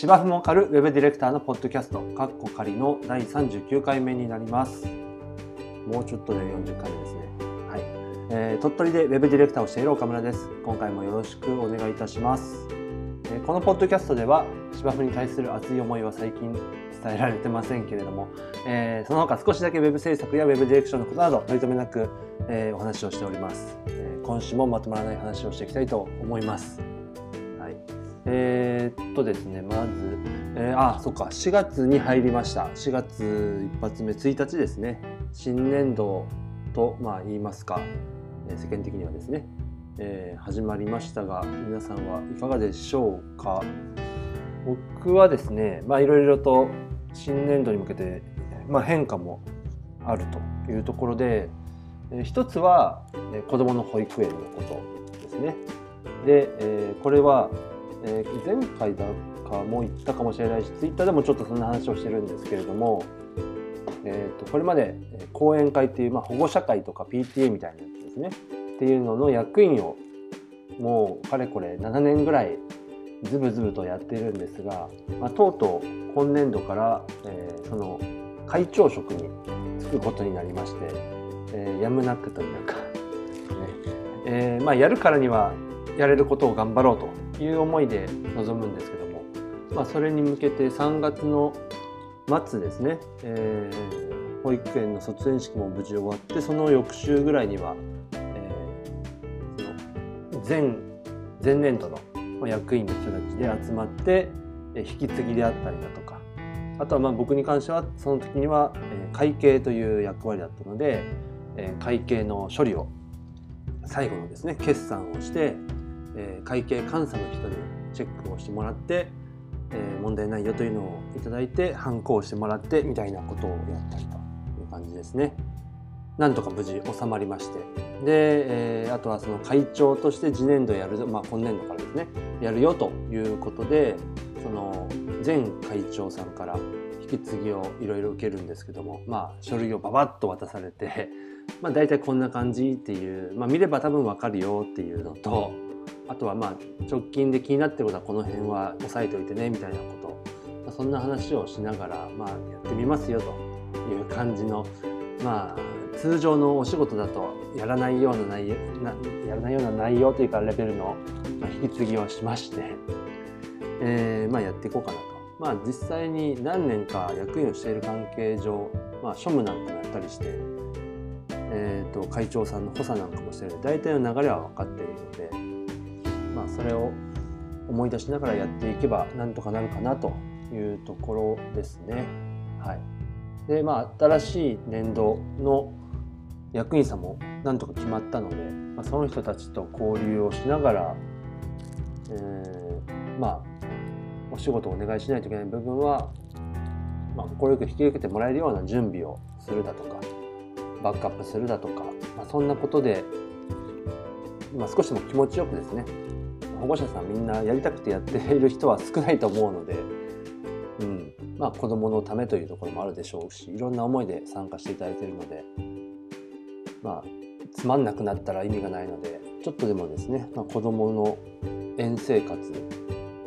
芝生も狩るウェブディレクターのポッドキャスト、カッコ仮の第39回目になります。もうちょっとで40回目ですね。はい。えー、鳥取でウェブディレクターをしている岡村です。今回もよろしくお願いいたします。えー、このポッドキャストでは芝生に対する熱い思いは最近伝えられてませんけれども、えー、その他少しだけウェブ制作やウェブディレクションのことなど取り留めなく、えー、お話をしております、えー、今週もまとまらない話をしていきたいと思います。えー、っとですねまず、えー、あそっか4月に入りました。4月一発目1日ですね。新年度とまあ言いますか、え世間的にはですね、えー、始まりましたが皆さんはいかがでしょうか。僕はですねまあいろいろと新年度に向けて、まあ、変化もあるというところで、え一つは、え子どもの保育園のことですね。で、えー、これは、えー、前回だかも言ったかもしれないしツイッターでもちょっとそんな話をしてるんですけれども、えーと、これまで講演会っていう、まあ、保護者会とか PTA みたいなやつですね。っていうのの役員をもうかれこれ7年ぐらいズブズブとやってるんですが、まあ、とうとう今年度から、えー、その会長職に就くことになりまして、えー、やむなくというか、ね。えーまあ、やるからにはやれることを頑張ろうと。いう思いで臨むんですけども、まあ、それに向けて3月の末ですね、えー、保育園の卒園式も無事終わってその翌週ぐらいには、えー、前前年度の役員の人たちで集まって引き継ぎであったりだとかあとはまあ僕に関してはその時には会計という役割だったので会計の処理を最後のですね決算をして会計監査の人にチェックをしてもらって問題ないよというのをいただいて反抗してもらってみたいなことをやったりという感じですね。なんとか無事収まりましてで、えー、あとはその会長として次年度やる、まあ、今年度からですねやるよということでその前会長さんから引き継ぎをいろいろ受けるんですけども、まあ、書類をババッと渡されて、まあ、大体こんな感じっていう、まあ、見れば多分わかるよっていうのととはまあ直近で気になってることはこの辺は押さえておいてねみたいなこと、まあ、そんな話をしながら、まあ、やってみますよという感じのまあ通常のお仕事だとやらないような内容やらないような内容というかレベルの引き継ぎをしましてえー、まあ、やっていこうかなと。まあ、実際に何年か役員をしている関係上、まあ、庶務なんかもやったりして、えーと、会長さんの補佐なんかもしてる大体の流れは分かっているので、まあ、それを思い出しながらやっていけばなんとかなるかなというところですね。はい、でまあ新しい年度の役員さんもなんとか決まったので、まあ、その人たちと交流をしながら、えー、まあお仕事をお願いしないといけない部分は、まあ、快く引き受けてもらえるような準備をするだとかバックアップするだとか、まあ、そんなことで、まあ、少しでも気持ちよくですね保護者さんみんなやりたくてやっている人は少ないと思うので、うん。まあ、子どものためというところもあるでしょうしいろんな思いで参加していただいているので、まあ、つまんなくなったら意味がないのでちょっとでもですね、まあ、子どもの園生活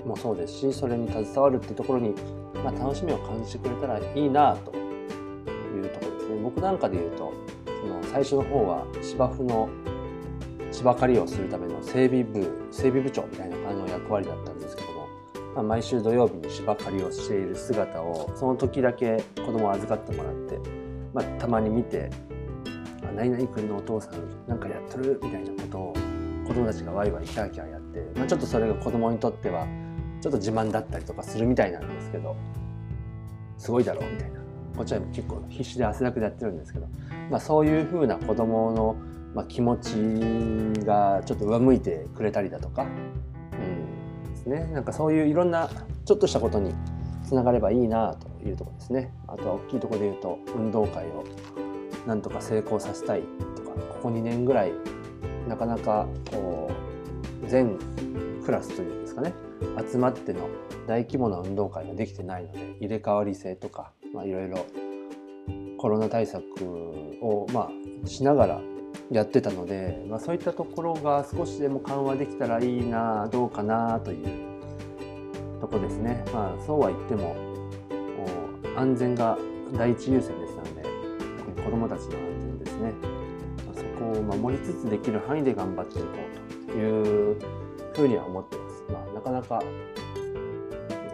もそうですしそれに携わるっていうところに、まあ、楽しみを感じてくれたらいいなというところですね。僕なんかで言うとその最初の方は芝生の芝刈りをするための整備部整備部長みたいな感じの役割だったんですけども、まあ、毎週土曜日に芝刈りをしている姿をその時だけ子供を預かってもらって、まあ、たまに見て「何々君のお父さんなんかやってる」みたいなことを子供たちがワイワイキャーキャーやって、まあ、ちょっとそれが子供にとってはちょっと自慢だったりとかするみたいなんですけどすごいだろうみたいな。こっちは結構必死で汗だくでやってるんですけど、まあ、そういうふうな子どもの、まあ、気持ちがちょっと上向いてくれたりだとか、うん。ですね、なんかそういういろんなちょっとしたことにつながればいいなというところですね。あとは大きいところで言うと運動会をなんとか成功させたいとかここ2年ぐらいなかなかこう全クラスというんですかね。集まっての大規模な運動会ができてないので入れ替わり制とかいろいろコロナ対策を、まあ、しながらやってたので、まあ、そういったところが少しでも緩和できたらいいなどうかなというとこですね。まあ、そうは言っても安全が第一優先ですので子どもたちの安全ですね、まあ、そこを守りつつできる範囲で頑張っていこうというふうには思ってます。まあ、なかなか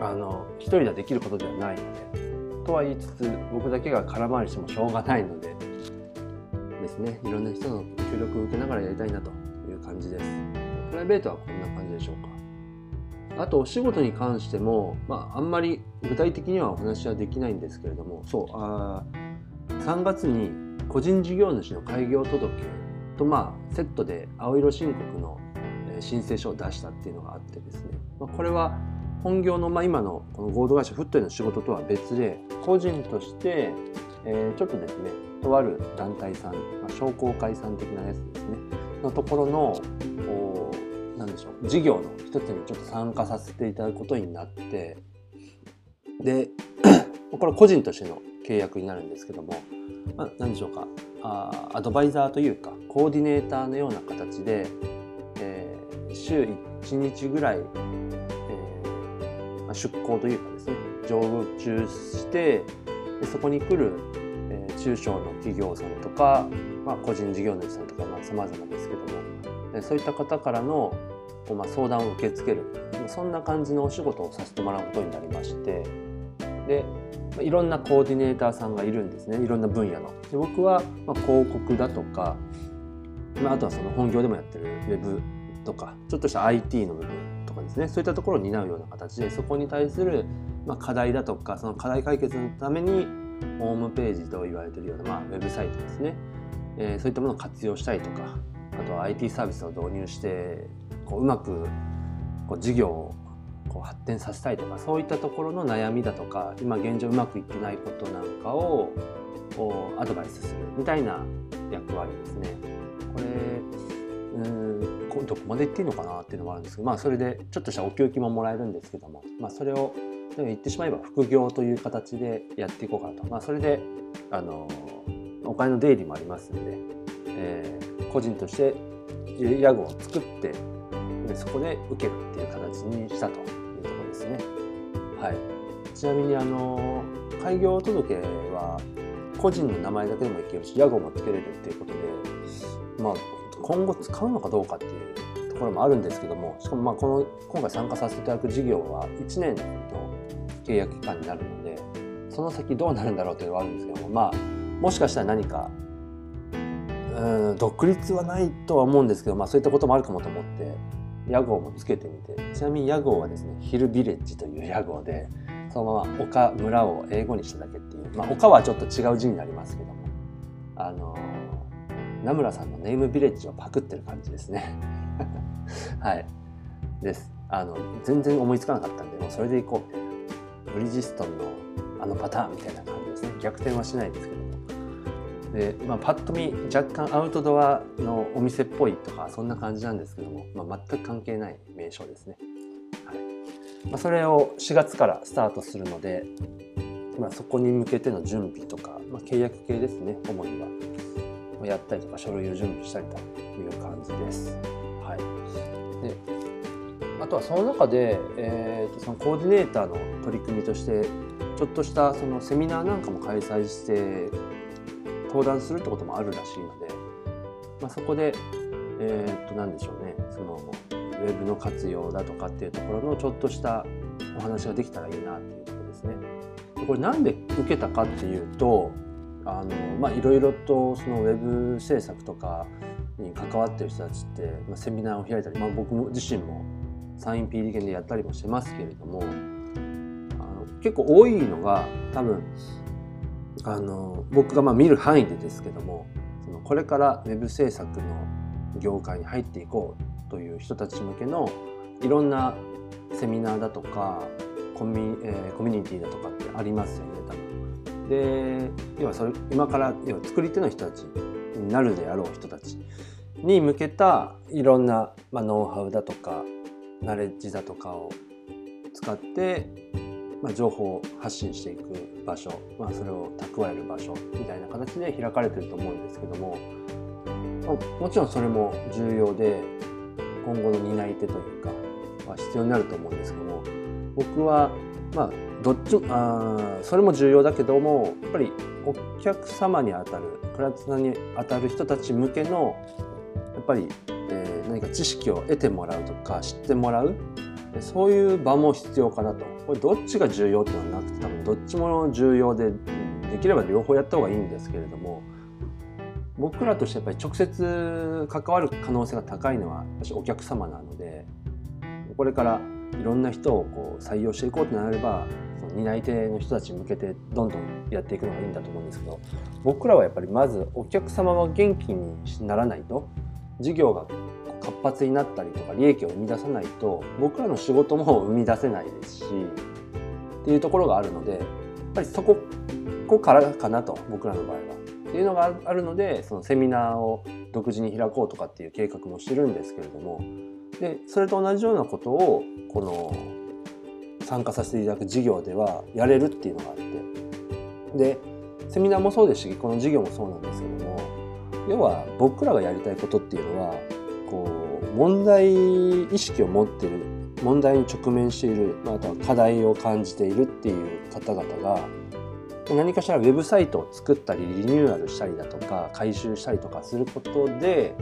あの一人ではできることではないのでとは言いつつ僕だけが空回りしてもしょうがないのでね。いろんな人の協力を受けながらやりたいなという感じです。プライベートはこんな感じでしょうか。あとお仕事に関しても、まあ、あんまり具体的にはお話はできないんですけれどもそうあ3月に個人事業主の開業届と、まあ、セットで青色申告の申請書を出したっていうのがあってですね、まあ、これは本業の、まあ、今のこの合同会社フットへの仕事とは別で個人として、えー、ちょっとですねとある団体さん、まあ、商工会さん的なやつですね。のところの何でしょう事業の一つにちょっと参加させていただくことになってで これ個人としての契約になるんですけども、まあ、何でしょうかあアドバイザーというかコーディネーターのような形で、えー、週1日ぐらいえまあ、出向というかですね常駐してでそこに来る、中小の企業さんとか、まあ、個人事業主さんとかさまざ、まですけどもそういった方からの、まあ、相談を受け付ける。そんな感じのお仕事をさせてもらうことになりましてでいろんなコーディネーターさんがいるんですね。いろんな分野の。で僕は、まあ、広告だとか、まあ、あとはその本業でもやってるウェブとかちょっとした IT の部分とかですね。そういったところを担うような形でそこに対する、ま、課題だとかその課題解決のためにホームページと言われているような、まあ、ウェブサイトですね、えー、そういったものを活用したりとかあとは IT サービスを導入してこううまくこう事業をこう発展させたいとかそういったところの悩みだとか今現状うまくいってないことなんかをこうアドバイスするみたいな役割ですね。これうんどこまで行っていいのかなっていうのもあるんですけど、まあ、それでちょっとしたお給金ももらえるんですけども、まあ、それを言ってしまえば副業という形でやっていこうかなと、まあ、それであのお金の出入りもありますので、えー、個人として屋号を作ってでそこで受けるっていう形にしたというところですね。はい、ちなみにあの開業届は個人の名前だけでもいけるし屋号もつけれるっていうことでまあ今後使うのかどうかっていうところもあるんですけどもしかもまあこの今回参加させていただく事業は1年契約期間になるのでその先どうなるんだろうというのはあるんですけどもまあもしかしたら何かうん独立はないとは思うんですけど、まあ、そういったこともあるかもと思って屋号もつけてみてちなみに屋号はですねヒルビレッジという屋号でそのまま丘村を英語にしただけっていう、まあ、丘はちょっと違う字になりますけどもあの名村さんのネームビレッジをパクってる感じですね。はい。です。あの全然思いつかなかったんでもうそれでいこうみたいな。ブリヂストンのあのパターンみたいな感じですね。逆転はしないですけども。で、まあ、パッと見若干アウトドアのお店っぽいとかそんな感じなんですけども、まあ、全く関係ない名称ですね、はい。まあ、それを4月からスタートするので、まあ、そこに向けての準備とか、まあ、契約系ですね主には。やったりとか書類を準備したりという感じです。はい、であとはその中で、えーと、そのコーディネーターの取り組みとしてちょっとしたそのセミナーなんかも開催して登壇するってこともあるらしいので、まあ、そこで、えー、と何でしょうねそのウェブの活用だとかっていうところのちょっとしたお話ができたらいいなっていうところですね。これなんで受けたかっていうとあのまあいろいろとそのウェブ制作とかに関わってる人たちって、まあ、セミナーを開いたり、まあ、僕自身もサイン PD 研でやったりもしてますけれどもあの結構多いのが多分あの僕がまあ見る範囲でですけどもそのこれからウェブ制作の業界に入っていこうという人たち向けのいろんなセミナーだとかコミ,、えー、コミュニティだとかってありますよね多分。で要はそれ今から要は作り手の人たちになるであろう人たちに向けたいろんな、まあ、ノウハウだとかナレッジだとかを使って、まあ、情報を発信していく場所、まあ、それを蓄える場所みたいな形で開かれてると思うんですけども、まあ、もちろんそれも重要で今後の担い手というかは必要になると思うんですけども僕はまあどっちあそれも重要だけどもやっぱりお客様にあたるクライアントさんにあたる人たち向けのやっぱり、何か知識を得てもらうとか知ってもらう。そういう場も必要かなと。これどっちが重要っていうのはなくて多分どっちも重要でできれば両方やった方がいいんですけれども僕らとしてやっぱり直接関わる可能性が高いのは私お客様なのでこれからいろんな人をこう採用していこうとなればその担い手の人たちに向けてどんどんやっていくのがいいんだと思うんですけど僕らはやっぱりまずお客様が元気にならないと事業が活発になったりとか利益を生み出さないと僕らの仕事も生み出せないですしっていうところがあるのでやっぱりそこからかなと僕らの場合は。っていうのがあるのでそのセミナーを独自に開こうとかっていう計画もしてるんですけれどもでそれと同じようなことをこの参加させていただく事業ではやれるっていうのがあってでセミナーもそうですしこの事業もそうなんですけども要は僕らがやりたいことっていうのは問題意識を持ってる問題に直面しているまたは課題を感じているっていう方々が何かしらウェブサイトを作ったりリニューアルしたりだとか回収したりとかすることで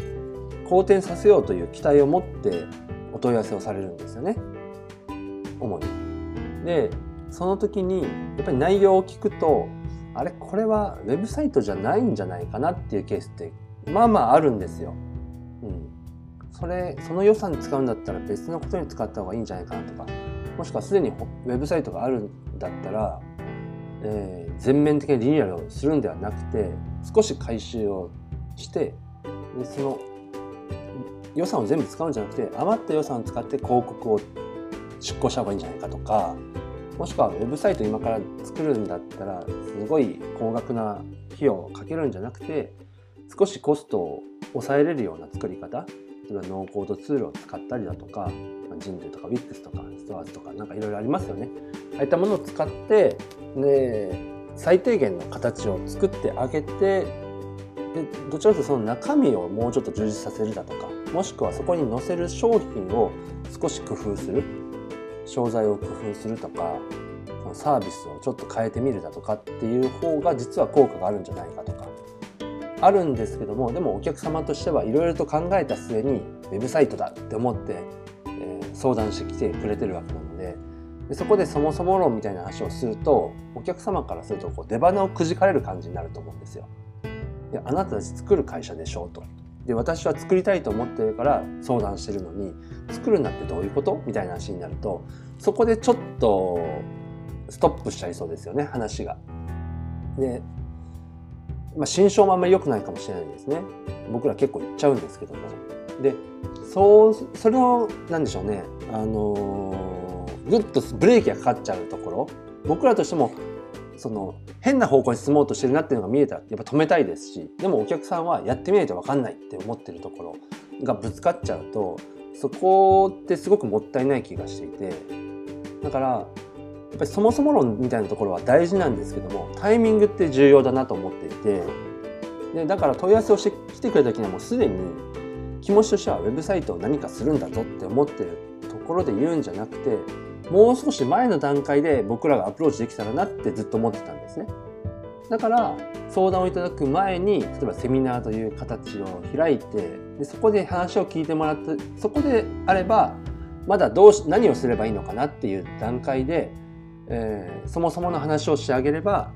好転させようという期待を持ってお問い合わせをされるんですよね主に。でその時にやっぱり内容を聞くとあれこれはウェブサイトじゃないんじゃないかなっていうケースってまあまああるんですよ。うん、それその予算使うんだったら別のことに使った方がいいんじゃないかなとかもしくはすでにウェブサイトがあるんだったら、えー、全面的にリニューアルをするんではなくて少し回収をしてでその予算を全部使うんじゃなくて余った予算を使って広告を出稿した方がいいんじゃないかとかもしくはウェブサイト今から作るんだったらすごい高額な費用をかけるんじゃなくて少しコストを抑えれるような作り方例えばノーコードツールを使ったりだとかま人類とか WIX とかストアーズとかなんかいろいろありますよね。ああいったものを使ってで最低限の形を作ってあげてでどちらかというとその中身をもうちょっと充実させるだとかもしくはそこに載せる商品を少し工夫する商材を工夫するとかサービスをちょっと変えてみるだとかっていう方が実は効果があるんじゃないかと。あるんですけどもでもお客様としてはいろいろと考えた末にウェブサイトだって思って、えー、相談してきてくれてるわけなのででそこでそもそも論みたいな話をするとお客様からするとこう出花をくじかれる感じになると思うんですよ。であなたたち作る会社でしょうと。で私は作りたいと思ってるから相談してるのに作るんだってどういうこと？みたいな話になるとそこでちょっとストップしちゃいそうですよね話が。で、まあ、心象もあんまり良くないかもしれないですね。僕ら結構言っちゃうんですけども。でそうそれを何でしょうねあのぐっとブレーキがかかっちゃうところ僕らとしてもその変な方向に進もうとしてるなっていうのが見えたらやっぱ止めたいですしでもお客さんはやってみないと分かんないって思ってるところがぶつかっちゃうとそこってすごくもったいない気がしていてだからぱりそもそも論みたいなところは大事なんですけどもタイミングって重要だなと思っていてでだから問い合わせをしてきてくれた時にはもうすでに気持ちとしてはウェブサイトを何かするんだぞって思ってるところで言うんじゃなくてもう少し前の段階で僕らがアプローチできたらなってずっと思ってたんですね。だから相談をいただく前に例えばセミナーという形を開いてでそこで話を聞いてもらってそこであればまだどうし何をすればいいのかなっていう段階で、えー、そもそもの話をしてあげれば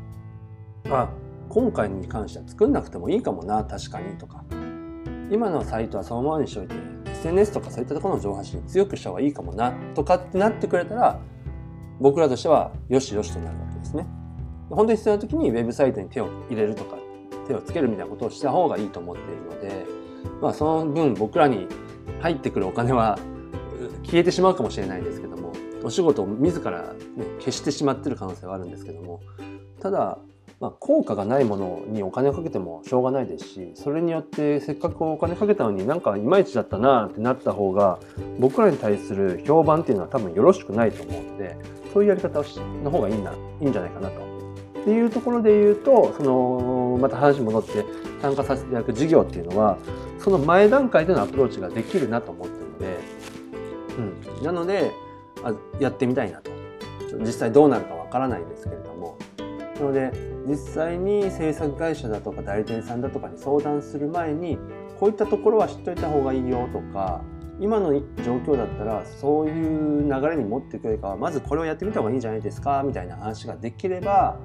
あ今回に関しては作んなくてもいいかもな確かにとか今のサイトはそのままにしておいて SNS とかそういったところの上半身強くした方がいいかもなとかってなってくれたら僕らとしてはよしよしとなるわけですね。本当に必要な時にウェブサイトに手を入れるとか手をつけるみたいなことをした方がいいと思っているので、まあ、その分僕らに入ってくるお金は消えてしまうかもしれないですけどお仕事を自ら、ね、消してしまってる可能性はあるんですけどもただまあ、効果がないものにお金をかけてもしょうがないですしそれによってせっかくお金かけたのになんかいまいちだったなってなった方が僕らに対する評判っていうのは多分よろしくないと思うのでそういうやり方をしの方がいいないいんじゃないかなと。っていうところで言うとそのまた話戻って参加させていただく事業っていうのはその前段階でのアプローチができるなと思ってるので、うん、なのであやってみたいなと。実際どうなるかわからないですけれども。なので実際に制作会社だとか代理店さんだとかに相談する前にこういったところは知っといた方がいいよとか今の状況だったらそういう流れに持っていくよりかはまずこれをやってみた方がいいんじゃないですかみたいな話ができれば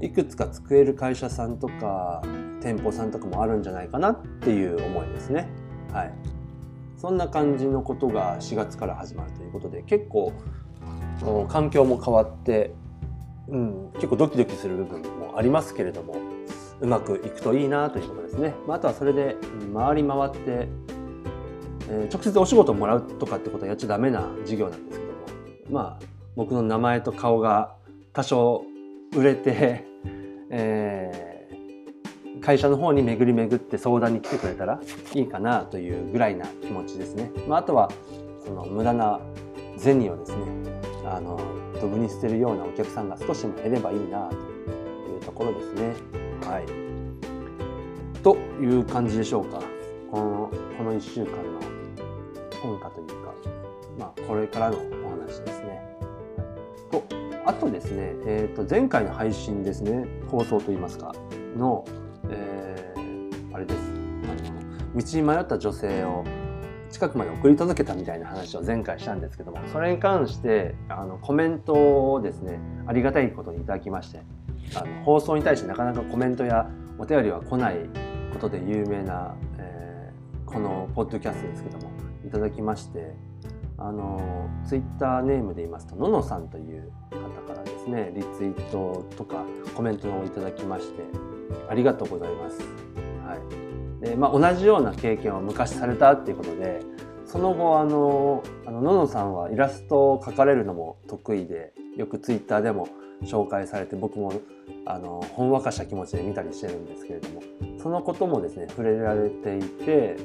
いくつか救える会社さんとか店舗さんとかもあるんじゃないかなっていう思いですね。はい、そんな感じのことが4月から始まるということで結構環境も変わって、うん、結構ドキドキする部分もありますけれどもうまくいくといいなということですね。まあ、あとはそれで回り回って、えー、直接お仕事をもらうとかってことはやっちゃダメな事業なんですけどもまあ僕の名前と顔が多少売れて、えー、会社の方に巡り巡って相談に来てくれたらいいかなというぐらいな気持ちですね。まあ、あとはその無駄な銭をですねあのドブに捨てるようなお客さんが少しも減ればいいなというところですね。はい、という感じでしょうか。このこの1週間の変化というか、まあ、これからのお話ですね。とあとですね、えー、と前回の配信ですね放送といいますかの、えー、あれです。あの道に迷った女性を近くまで送り届けたみたいな話を前回したんですけどもそれに関してあのコメントをですねありがたいことにいただきましてあの放送に対してなかなかコメントやお便りは来ないことで有名な、えー、このポッドキャストですけどもいただきましてあのツイッターネームで言いますとののさんという方からですねリツイートとかコメントをいただきましてありがとうございます。はいでまあ、同じような経験を昔されたっていうことでその後あのあのののさんはイラストを描かれるのも得意でよくツイッターでも紹介されて僕もあのほんわかした気持ちで見たりしてるんですけれどもそのこともですね触れられていて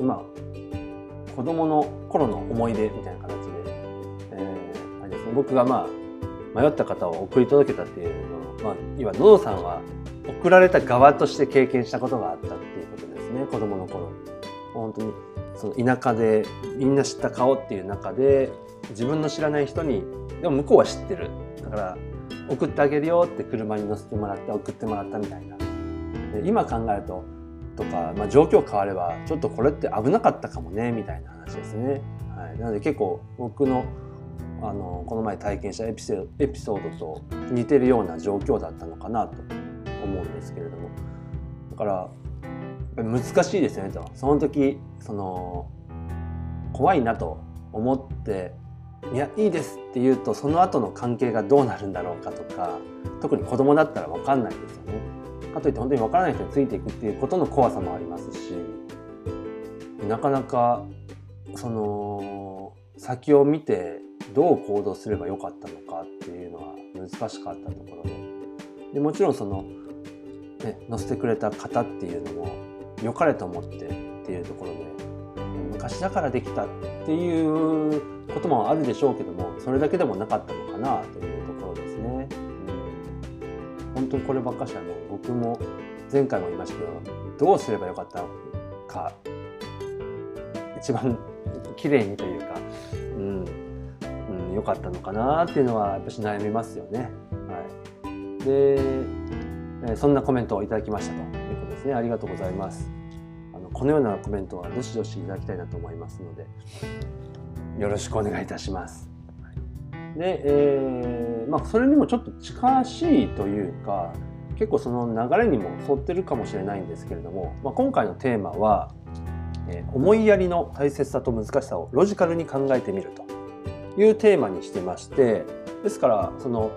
まあ子供の頃の思い出みたいな形で、えーあれですね、僕がまあ迷った方を送り届けたっていうのまあ、いわののさんは送られた側として経験したことがあったっていうことですね子供の頃。本当にその田舎でみんな知った顔っていう中で自分の知らない人にでも向こうは知ってる。だから送ってあげるよって車に乗せてもらって送ってもらったみたいな。で今考えるととか、まあ、状況変わればちょっとこれって危なかったかもねみたいな話ですね、はい、なので結構僕のあのこの前体験したエピソードと似てるような状況だったのかなと思うんですけれども。だから難しいですよねと。その時その怖いなと思って「いやいいです」って言うとその後の関係がどうなるんだろうかとか特に子供だったら分かんないですよね。かといって本当に分からない人についていくっていうことの怖さもありますしなかなかその先を見てどう行動すればよかったのかっていうのは難しかったところで。でもちろんそのね、載せてくれた方っていうのも良かれと思ってっていうところで昔だからできたっていうこともあるでしょうけどもそれだけでもなかったのかなというところですね。うん、本当にこればっかしはね僕も前回も言いましたけどどうすればよかったか一番綺麗にというか、うん、良かったのかなっていうのはやっぱし悩みますよね。はい、でえそんなコメントをいただきましたということですね。ありがとうございます。あのこのようなコメントはどしどしいただきたいなと思いますので、よろしくお願いいたします。で、えー、まあ、それにもちょっと近しいというか、結構その流れにも沿ってるかもしれないんですけれども、まあ、今回のテーマは、えー、思いやりの大切さと難しさをロジカルに考えてみるというテーマにしてましてですからその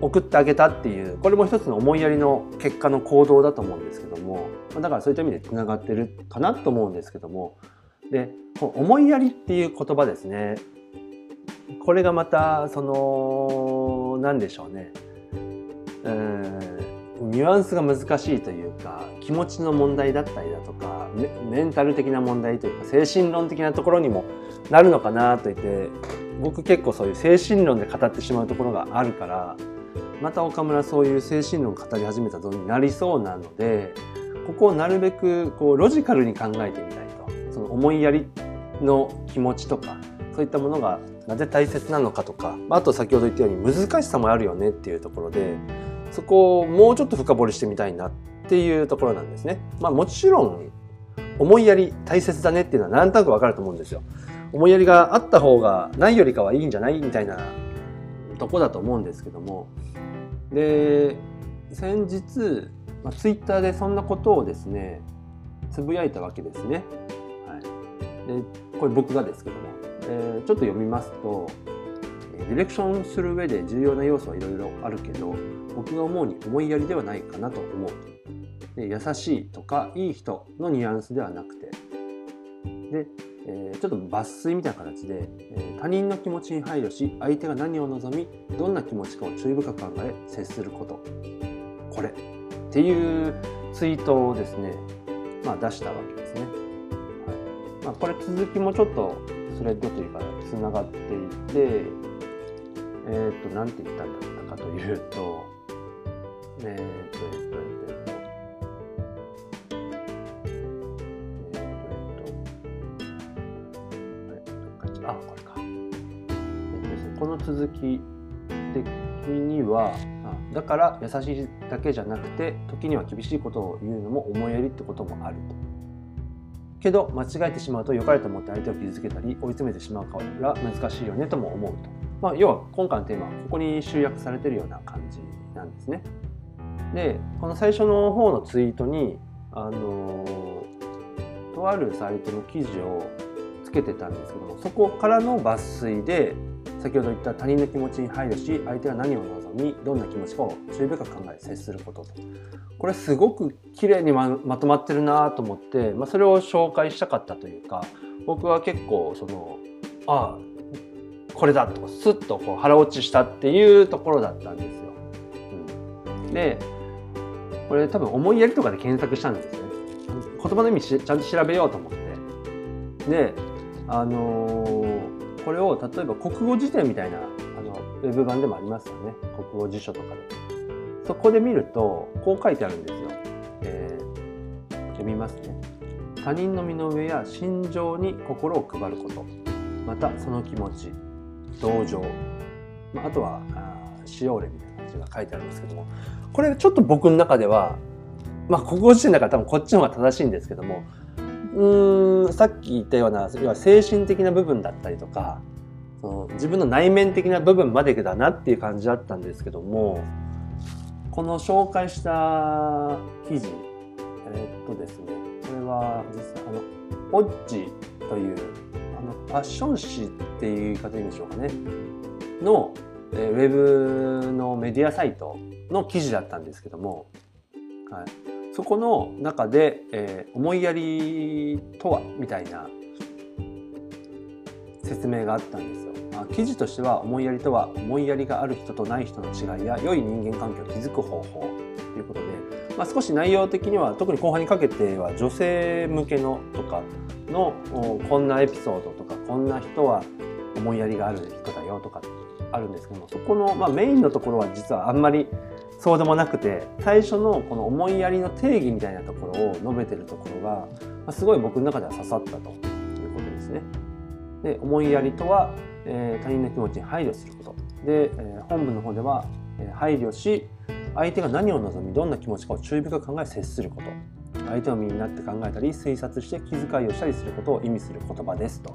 送ってあげたっていうこれも一つの思いやりの結果の行動だと思うんですけどもだからそういった意味でつながってるかなと思うんですけどもで思いやりっていう言葉ですね。これがまたその何でしょうね。うニュアンスが難しいというか気持ちの問題だったりだとかメンタル的な問題というか精神論的なところにもなるのかなと言って僕結構そういう精神論で語ってしまうところがあるからまた岡村そういう精神論を語り始めたぞになりそうなのでここをなるべくこうロジカルに考えてみたいとその思いやりの気持ちとかそういったものがなぜ大切なのかとかあと先ほど言ったように難しさもあるよねっていうところでそこをもうちょっと深掘りしてみたいなっていうところなんですね。まあもちろん思いやり大切だねっていうのは何となくわかると思うんですよ。思いやりがあった方がないよりかはいいんじゃないみたいなとこだと思うんですけども。で先日、まあ、ツイッターでそんなことをですねつぶやいたわけですね。はい、でこれ僕がですけども、えー、ちょっと読みますとディレクションする上で重要な要素はいろいろあるけど僕が思うに思いやりではないかなと思う。で優しいとかいい人のニュアンスではなくてで、えー、ちょっと抜粋みたいな形で、えー、他人の気持ちに配慮し相手が何を望みどんな気持ちかを注意深く考え接すること。これ。っていうツイートをですね、まあ、出したわけですね。はい。まあ、これ続きもちょっとスレッドというかつながっていてえっ、ー、と何て言ったんだったかというとえっ、ー、とえっ、ー、とこの続き的にはだから優しいだけじゃなくて時には厳しいことを言うのも思いやりってこともあると。けど間違えてしまうと良かれと思って相手を傷つけたり追い詰めてしまうから難しいよねとも思うと、まあ、要は今回のテーマはここに集約されてるような感じなんですね。でこの最初の方のツイートにあのとあるサイトの記事をつけてたんですけどもそこからの抜粋で先ほど言った他人の気持ちに配慮し相手が何を望みどんな気持ちかを注意深く考え接することとこれすごく綺麗にまとまってるなと思って、まあ、それを紹介したかったというか僕は結構そのああこれだとかスッとこう腹落ちしたっていうところだったんですよ。うん、でこれ多分思いやりとかで検索したんですね。言葉の意味ちゃんと調べようと思って。であのー、これを例えば国語辞典みたいなあのウェブ版でもありますよね。国語辞書とかで。そこで見るとこう書いてあるんですよ、えー、読みますね。他人の身の上や心情に心を配ること。またその気持ち同情、まあ、あとは使用例みたいな感じが書いてあるんですけども。これちょっと僕の中ではまあ国語辞典だから多分こっちの方が正しいんですけどもうんさっき言ったような要は精神的な部分だったりとかその自分の内面的な部分までだなっていう感じだったんですけどもこの紹介した記事えー、っとですねこれは実際あのオッジというあのファッション誌っていう言い方でいいんでしょうかねの、えー、ウェブのメディアサイトの記事だったんですけども、はい、そこの中で、えー、思いやりとはみたいな説明があったんですよ。まあ、記事としては思いやりとは思いやりがある人とない人の違いや良い人間関係を築く方法ということで、まあ、少し内容的には特に後半にかけては女性向けのとかのこんなエピソードとかこんな人は思いやりがある人だよとかあるんですけどもそこの、まあ、メインのところは実はあんまりそうでもなくて最初のこの思いやりの定義みたいなところを述べてるところが、まあ、すごい僕の中では刺さったということですね。で思いやりとは、えー、他人の気持ちに配慮すること。で、えー、本文の方では、えー、配慮し相手が何を望みどんな気持ちかを注意深く考え接すること。相手の身になって考えたり推察して気遣いをしたりすることを意味する言葉ですと。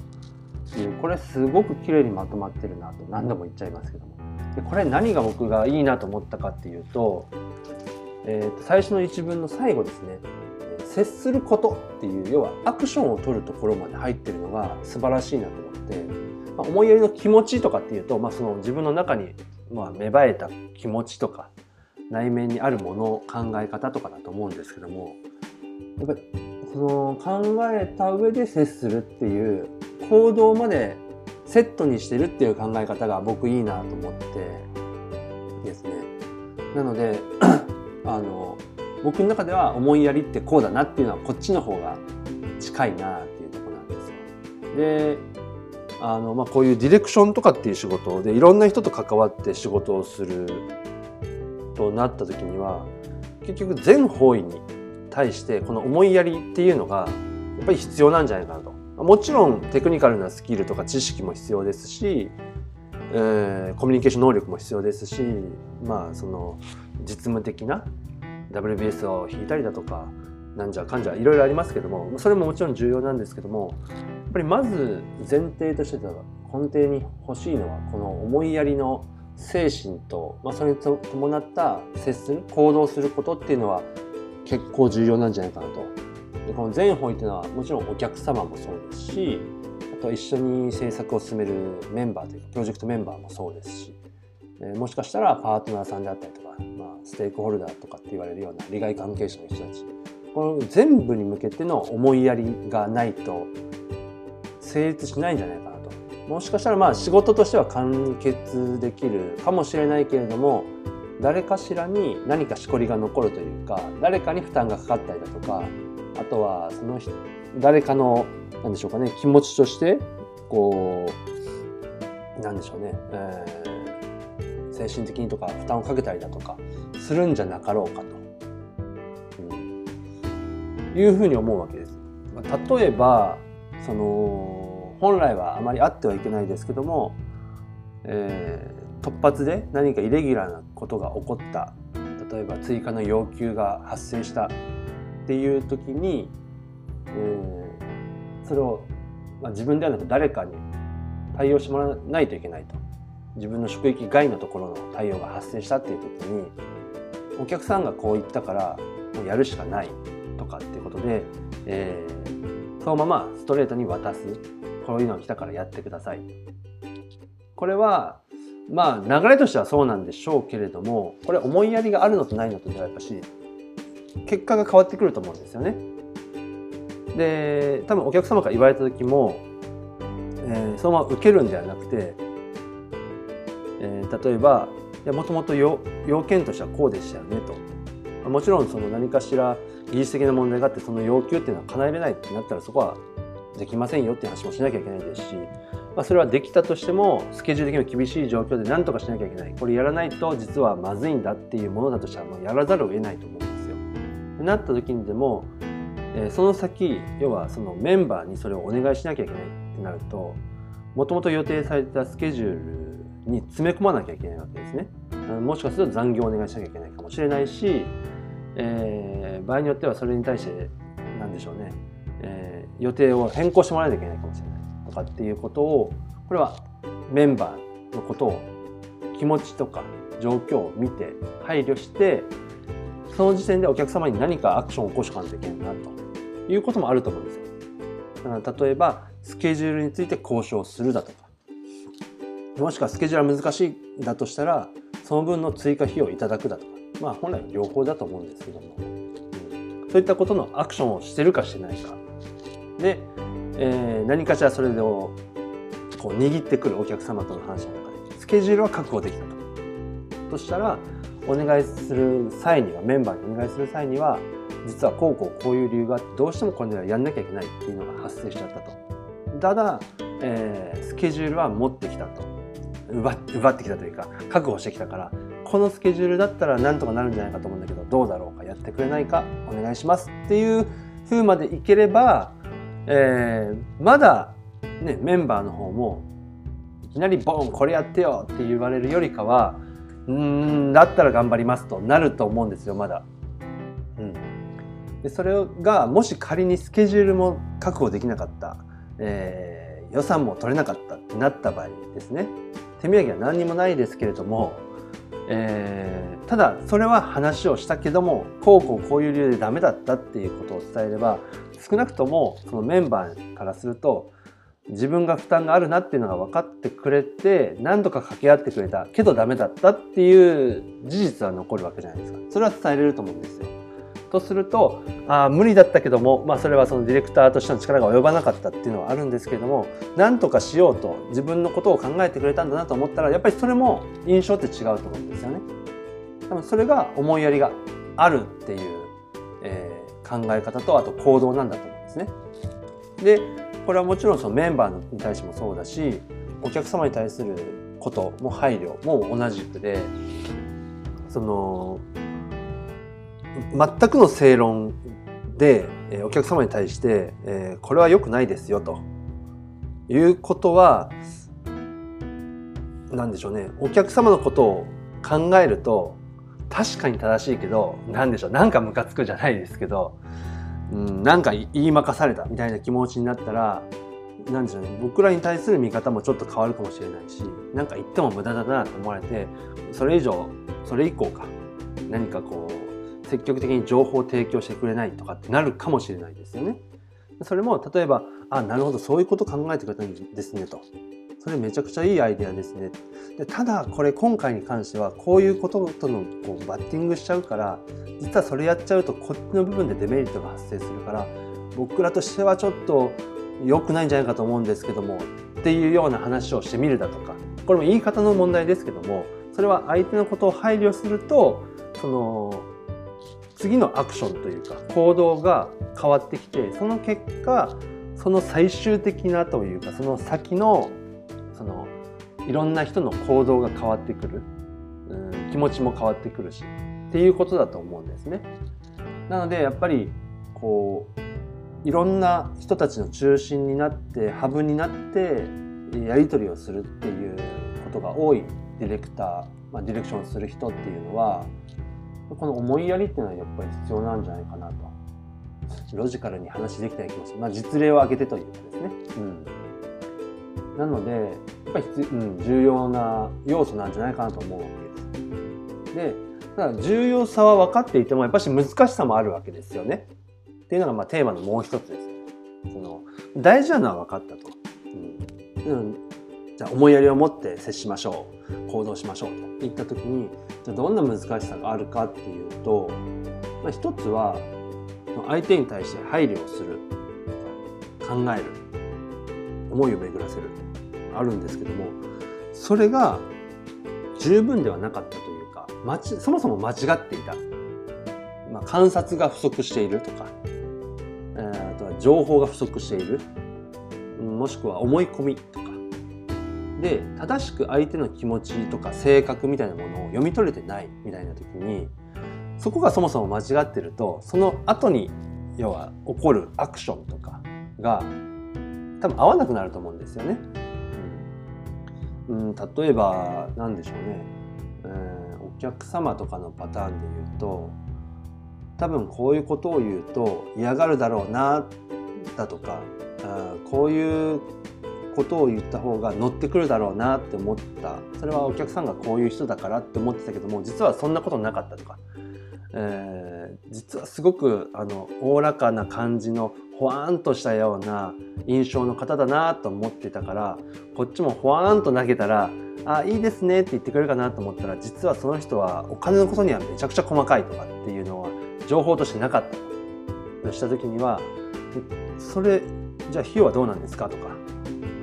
いうこれすごく綺麗にまとまってるなと何度も言っちゃいますけども。でこれ何が僕がいいなと思ったかっていうと,、えー、と最初の一文の最後ですね。接することっていう要はアクションを取るところまで入ってるのが素晴らしいなと思って、まあ、思いやりの気持ちとかっていうと、まあ、その自分の中にまあ芽生えた気持ちとか内面にあるもの考え方とかだと思うんですけどもやっぱりその考えた上で接するっていう行動までセットにしてるっていう考え方が僕いいなと思ってですね。なので あの僕の中では思いやりってこうだなっていうのはこっちの方が近いなっていうところなんですよ。であの、まあ、こういうディレクションとかっていう仕事でいろんな人と関わって仕事をするとなった時には結局全方位に対してこの思いやりっていうのがやっぱり必要なんじゃないかなと。もちろんテクニカルなスキルとか知識も必要ですし、えー、コミュニケーション能力も必要ですしまあその実務的な WBS を引いたりだとかなんじゃかんじゃいろいろありますけどもそれももちろん重要なんですけどもやっぱりまず前提としてた根底に欲しいのはこの思いやりの精神と、まあ、それに伴った接する行動することっていうのは結構重要なんじゃないかなと。でこの全方位っていうのはもちろんお客様もそうですしあと一緒に制作を進めるメンバーというかプロジェクトメンバーもそうですし、え、もしかしたらパートナーさんであったりとか、まあ、ステークホルダーとかって言われるような利害関係者の人たちこの全部に向けての思いやりがないと成立しないんじゃないかなと。もしかしたらまあ仕事としては完結できるかもしれないけれども誰かしらに何かしこりが残るというか誰かに負担がかかったりだとかあとはその誰かの何でしょうかね気持ちとしてこうなんでしょうね、えー、精神的にとか負担をかけたりだとかするんじゃなかろうかと、うん、いうふうに思うわけです。例えばその本来はあまりあってはいけないですけども、えー、突発で何かイレギュラーなことが起こった。例えば追加の要求が発生した。っていう時に、えー、それを、まあ、自分ではなく誰かに対応してもらわないといけないと。自分の職域外のところの対応が発生したっていう時にお客さんがこう言ったからもうやるしかないとかっていうことで、えー、そのままストレートに渡す。こういうのが来たからやってください。これはまあ流れとしてはそうなんでしょうけれどもこれ思いやりがあるのとないのとではやっぱし結果が変わってくると思うんですよね。で多分お客様から言われた時も、えー、そのまま受けるんではなくて、えー、例えばもともと要件としてはこうでしたよねと。もちろんその何かしら技術的な問題があってその要求っていうのは叶えれないってなったらそこはできませんよって話もしなきゃいけないですし、まあ、それはできたとしてもスケジュール的に厳しい状況で何とかしなきゃいけない。これやらないと実はまずいんだっていうものだとしたらもうやらざるを得ないと思う。なった時にでも、えー、その先要はそのメンバーにそれをお願いしなきゃいけないってなるともともと予定されたスケジュールに詰め込まなきゃいけないわけですね。もしかすると残業をお願いしなきゃいけないかもしれないし、えー、場合によってはそれに対して何でしょうね、えー、予定を変更してもらわないといけないかもしれないとかっていうことをこれはメンバーのことを気持ちとか状況を見て配慮してその時点でお客様に何かアクションを起こしかないといけないなということもあると思うんですよ。だから例えばスケジュールについて交渉するだとかもしくはスケジュールは難しいだとしたらその分の追加費用をいただくだとかまあ本来両方だと思うんですけども、うん、そういったことのアクションをしてるかしてないかで、えー、何かしらそれをこう握ってくるお客様との話の中でスケジュールは確保できたと。としたらお願いする際にはメンバーにお願いする際には実はこうこうこういう理由があってどうしてもこれではやんなきゃいけないっていうのが発生しちゃったと。ただ、えー、スケジュールは持ってきたと奪奪ってきたというか確保してきたからこのスケジュールだったらなんとかなるんじゃないかと思うんだけどどうだろうかやってくれないかお願いしますっていう風までいければ、えー、まだ、ね、メンバーの方もいきなりボンこれやってよって言われるよりかはうんだったら頑張りますとなると思うんですよまだ。うん、でそれがもし仮にスケジュールも確保できなかった、えー、予算も取れなかったってなった場合ですね手土産は何にもないですけれども、えー、ただそれは話をしたけどもこうこうこういう理由でダメだったっていうことを伝えれば少なくともそのメンバーからすると自分が負担があるなっていうのが分かってくれて何とか掛け合ってくれたけどダメだったっていう事実は残るわけじゃないですかそれは伝えれると思うんですよ。とするとあ無理だったけども、まあ、それはそのディレクターとしての力が及ばなかったっていうのはあるんですけれども何とかしようと自分のことを考えてくれたんだなと思ったらやっぱりそれも印象って違うと思うんですよね。多分それが思いやりがあるっていう、えー、考え方とあと行動なんだと思うんですね。でこれはもちろんそのメンバーに対してもそうだしお客様に対することも配慮も同じくでその全くの正論でお客様に対して、これは良くないですよと。いうことは何でしょうね。お客様のことを考えると確かに正しいけど何でしょう。なんかムカつくじゃないですけど、うん、なんか言いまかされたみたいな気持ちになったら何でしょうね僕らに対する見方もちょっと変わるかもしれないし何か言っても無駄だなと思われてそれ以上それ以降か何かこう積極的に情報を提供してくれないとかってなるかもしれないですよね。それも例えばあなるほどそういうこと考えてくれたんですねとそれめちゃくちゃいいアイデアですね。でただこれ今回に関してはこういうこととのこうバッティングしちゃうから実はそれやっちゃうとこっちの部分でデメリットが発生するから僕らとしてはちょっと良くないんじゃないかと思うんですけどもっていうような話をしてみるだとかこれも言い方の問題ですけどもそれは相手のことを配慮するとその次のアクションというか行動が変わってきてその結果その最終的なというかその先のそのいろんな人の行動が変わってくる、うん、気持ちも変わってくるし。っていうことだと思うんですね。なのでやっぱりこういろんな人たちの中心になってハブになってやり取りをするっていうことが多い。ディレクター、まあ、ディレクションする人っていうのはこの思いやりっていうのはやっぱり必要なんじゃないかなと。ロジカルに話できない気もす。る、まあ、実例を挙げてというかですね。うん、なのでやっぱり、うん、重要な要素なんじゃないかなと思うわけです。でただ重要さは分かっていてもやっぱし難しさもあるわけですよね。っていうのがまあテーマのもう一つです。その大事なのは分かったと。うん、うん、じゃあ思いやりを持って接しましょう行動しましょうといった時にじゃあどんな難しさがあるかっていうと、まあ、一つは相手に対して配慮をする考える思いを巡らせる。あるんですけどもそれが十分ではなかったというかそもそも間違っていた、まあ、観察が不足しているとか、えー、あとは情報が不足している。もしくは思い込みとか。で正しく相手の気持ちとか性格みたいなものを読み取れてないみたいな時にそこがそもそも間違ってるとその後に要は起こるアクションとかが多分合わなくなると思うんですよね。うん、うん、例えば何でしょうね、えー、お客様とかのパターンで言うと多分こういうことを言うと嫌がるだろうなだとかあこういうことを言った方が乗ってくるだろうなって思った。それはお客さんがこういう人だからって思ってたけども実はそんなことなかったとか。えー、実はすごくあのおおらかな感じのほわーんとしたような印象の方だなと思ってたからこっちもほわーんと投げたら「あいいですね」って言ってくれるかなと思ったら実はその人はお金のことにはめちゃくちゃ細かいとかっていうのは情報としてなかったとした時には「それじゃあ費用はどうなんですか?」とか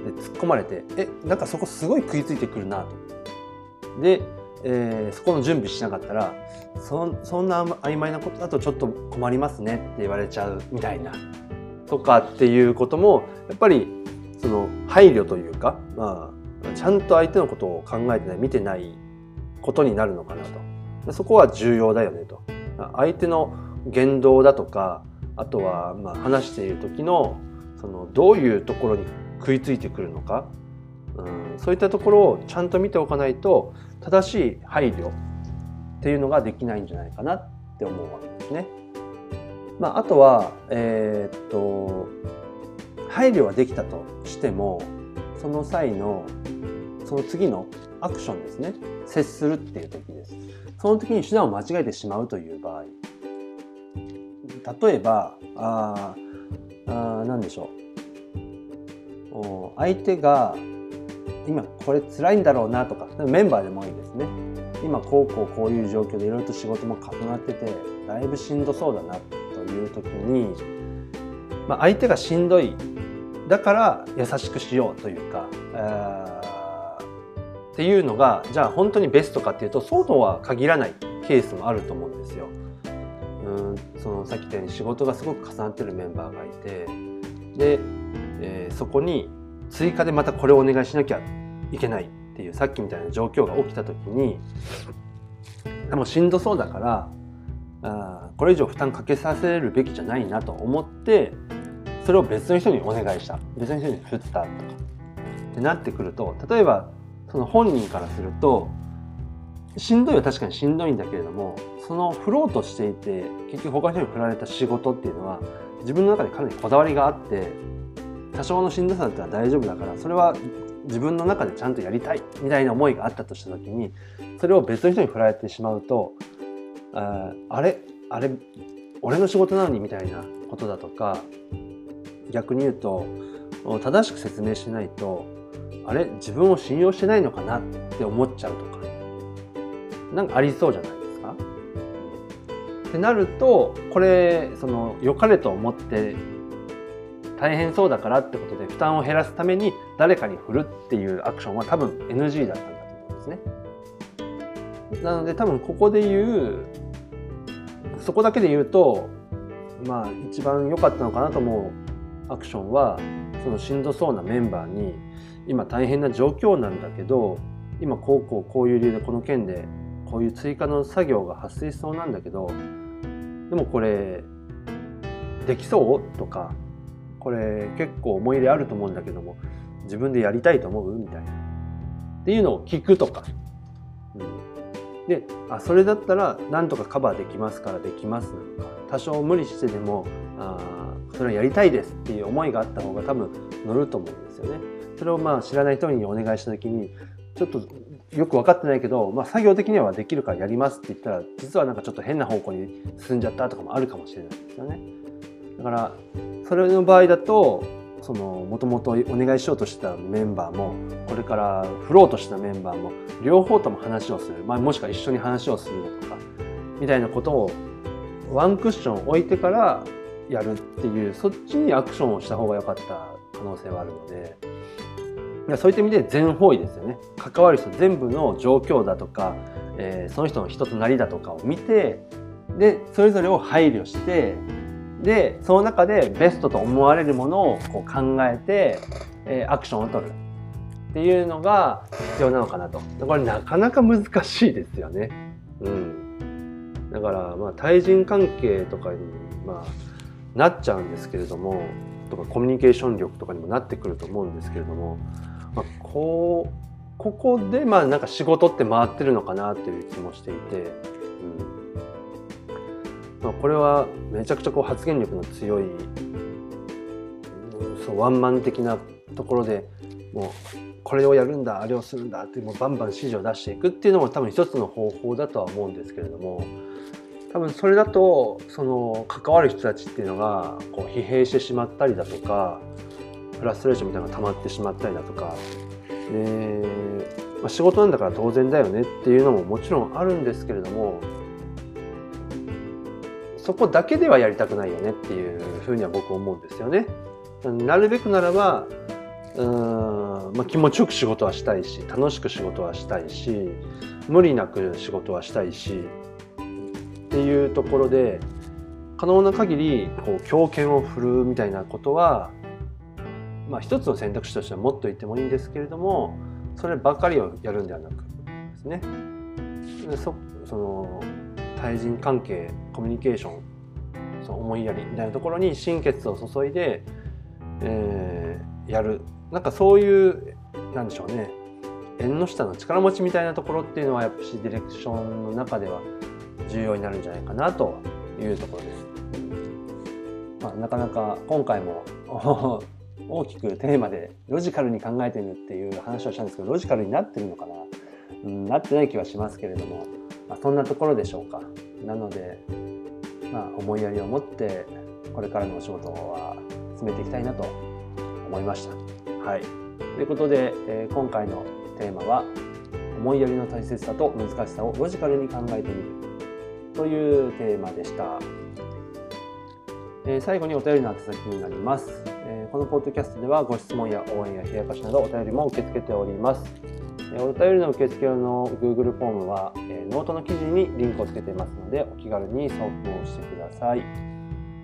で突っ込まれて「えなんかそこすごい食いついてくるな」と。でえー、そこの準備しなかったらそそんな曖昧なことだとちょっと困りますねって言われちゃうみたいなとかっていうこともやっぱりその配慮というか、まあ、ちゃんと相手のことを考えてない見てないことになるのかなと。そこは重要だよねと。相手の言動だとかあとはまあ話している時のそのどういうところに食いついてくるのか、うん、そういったところをちゃんと見ておかないと正しい配慮っていうのができないんじゃないかなって思うわけですね。まあ、あとは、えー、っと配慮はできたとしてもその際のその次のアクションですね。接するっていう時です。その時に手段を間違えてしまうという場合。例えばああ何でしょう。相手が今これ辛いんだろうなとかメンバーでもいいですね。今こうこうこういう状況でいろいろと仕事も重なっててだいぶしんどそうだな。いう時に、まあ、相手がしんどいだから優しくしようというか、っていうのがじゃあ本当にベストかっていうとそうとは限らないケースもあると思うんですよ。うんそのさっき言ったように仕事がすごく重なってるメンバーがいてで、えー、そこに追加でまたこれをお願いしなきゃいけないっていうさっきみたいな状況が起きた時にでもしんどそうだからあこれ以上負担かけさせるべきじゃないなと思ってそれを別の人にお願いした。別の人に振ったとか。ってなってくると例えばその本人からするとしんどいは確かにしんどいんだけれどもその振ろうとしていて結局他の人に振られた仕事っていうのは自分の中でかなりこだわりがあって多少のしんどさだったら大丈夫だからそれは自分の中でちゃんとやりたいみたいな思いがあったとした時にそれを別の人に振られてしまうとああれあれ俺の仕事なのにみたいなことだとか逆に言うと正しく説明しないとあれ自分を信用してないのかなって思っちゃうとかなんかありそうじゃないですか？ってなるとこれその良かれと思って大変そうだからってことで負担を減らすために誰かに振るっていうアクションは多分 NG だったんだと思うんですね。なので多分ここで言うそこだけで言うとまあ一番良かったのかなと思うアクションはそのしんどそうなメンバーに今大変な状況なんだけど今こうこうこういう理由でこの件でこういう追加の作業が発生しそうなんだけどでもこれできそうとかこれ結構思い入れあると思うんだけども自分でやりたいと思うみたいな。っていうのを聞くとか、うん、であそれだったらなんとかカバーできますからできますなのか多少無理してでもあそれはやりたいですっていう思いがあった方が多分乗ると思うんですよね。それをまあ知らない人にお願いした時にちょっとよく分かってないけど、まあ、作業的にはできるからやりますって言ったら実はなんかちょっと変な方向に進んじゃったとかもあるかもしれないですよね。だからそれの場合だとそのもともとお願いしようとしたメンバーもこれから振ろうとしたメンバーも両方とも話をする、まあ、もしくは一緒に話をするとかみたいなことをワンクッション置いてからやるっていうそっちにアクションをした方が良かった可能性はあるので。いやそういった意味で全方位ですよね。関わる人全部の状況だとか、えー、その人の人となりだとかを見てでそれぞれを配慮してでその中でベストと思われるものをこう考えて、えー、アクションを取る。っていうのが必要なのかなと。これなかなか難しいですよね。うん、だからまあ対人関係とかにまあなっちゃうんですけれどもとかコミュニケーション力とかにもなってくると思うんですけれども、まあ、こうここでまあなんか仕事って回ってるのかなという気もしていて、うん。まあ、これはめちゃくちゃこう発言力の強い、そうワンマン的なところでもうこれをやるんだあれをするんだってもうバンバン指示を出していくっていうのも多分一つの方法だとは思うんですけれども多分それだとその関わる人たちっていうのがこう疲弊してしまったりだとかフラストレーションみたいなのが溜まってしまったりだとかで、まあ、仕事なんだから当然だよねっていうのももちろんあるんですけれどもそこだけではやりたくないよねっていうふうには僕思うんですよね。なるべくならばうん、まあ、気持ちよく仕事はしたいし楽しく仕事はしたいし無理なく仕事はしたいしっていうところで可能な限りこう強権を振るうみたいなことは、まあ、一つの選択肢としては持っておいてもいいんですけれどもそればかりをやるんではなくですねそその対人関係コミュニケーションその思いやりみたいなところに心血を注いで、えー、やるなんかそういうなんでしょうね縁の下の力持ちみたいなところっていうのはやっぱしディレクションの中では重要になるんじゃないかなというところです。まあ、なかなか今回も 大きくテーマでロジカルに考えてるっていう話をしたんですけどロジカルになってるのかな、うん、なってない気はしますけれどもまあ、そんなところでしょうか。なので、まあ、思いやりを持ってこれからのお仕事は進めていきたいなと思いました。はい、ということで、えー、今回のテーマは思いやりの大切さと難しさをロジカルに考えてみるというテーマでした。えー、最後にお便りの宛先になります、えー、このポッドキャストではご質問や応援や冷やかしなどお便りも受け付けております。お便りの受付用の Google フォームは、えノートの記事にリンクをつけていますので、お気軽に送付をしてください。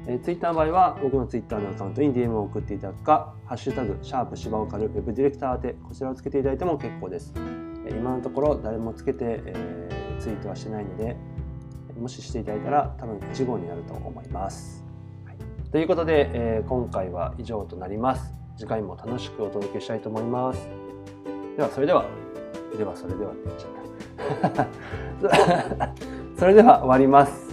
え Twitter の場合は、僕の Twitter のアカウントに DM を送っていただくか、ハッシュタグ、シャープ芝岡るウェブディレクター宛て、こちらをつけていただいても結構です。え今のところ誰もつけて、えー、ツイートはしてないので、もししていただいたら多分1号になると思います。はい、ということで、えー今回は以上となります。次回も楽しくお届けしたいと思います。では、それでは、では、それではって言っちゃった。それでは終わります。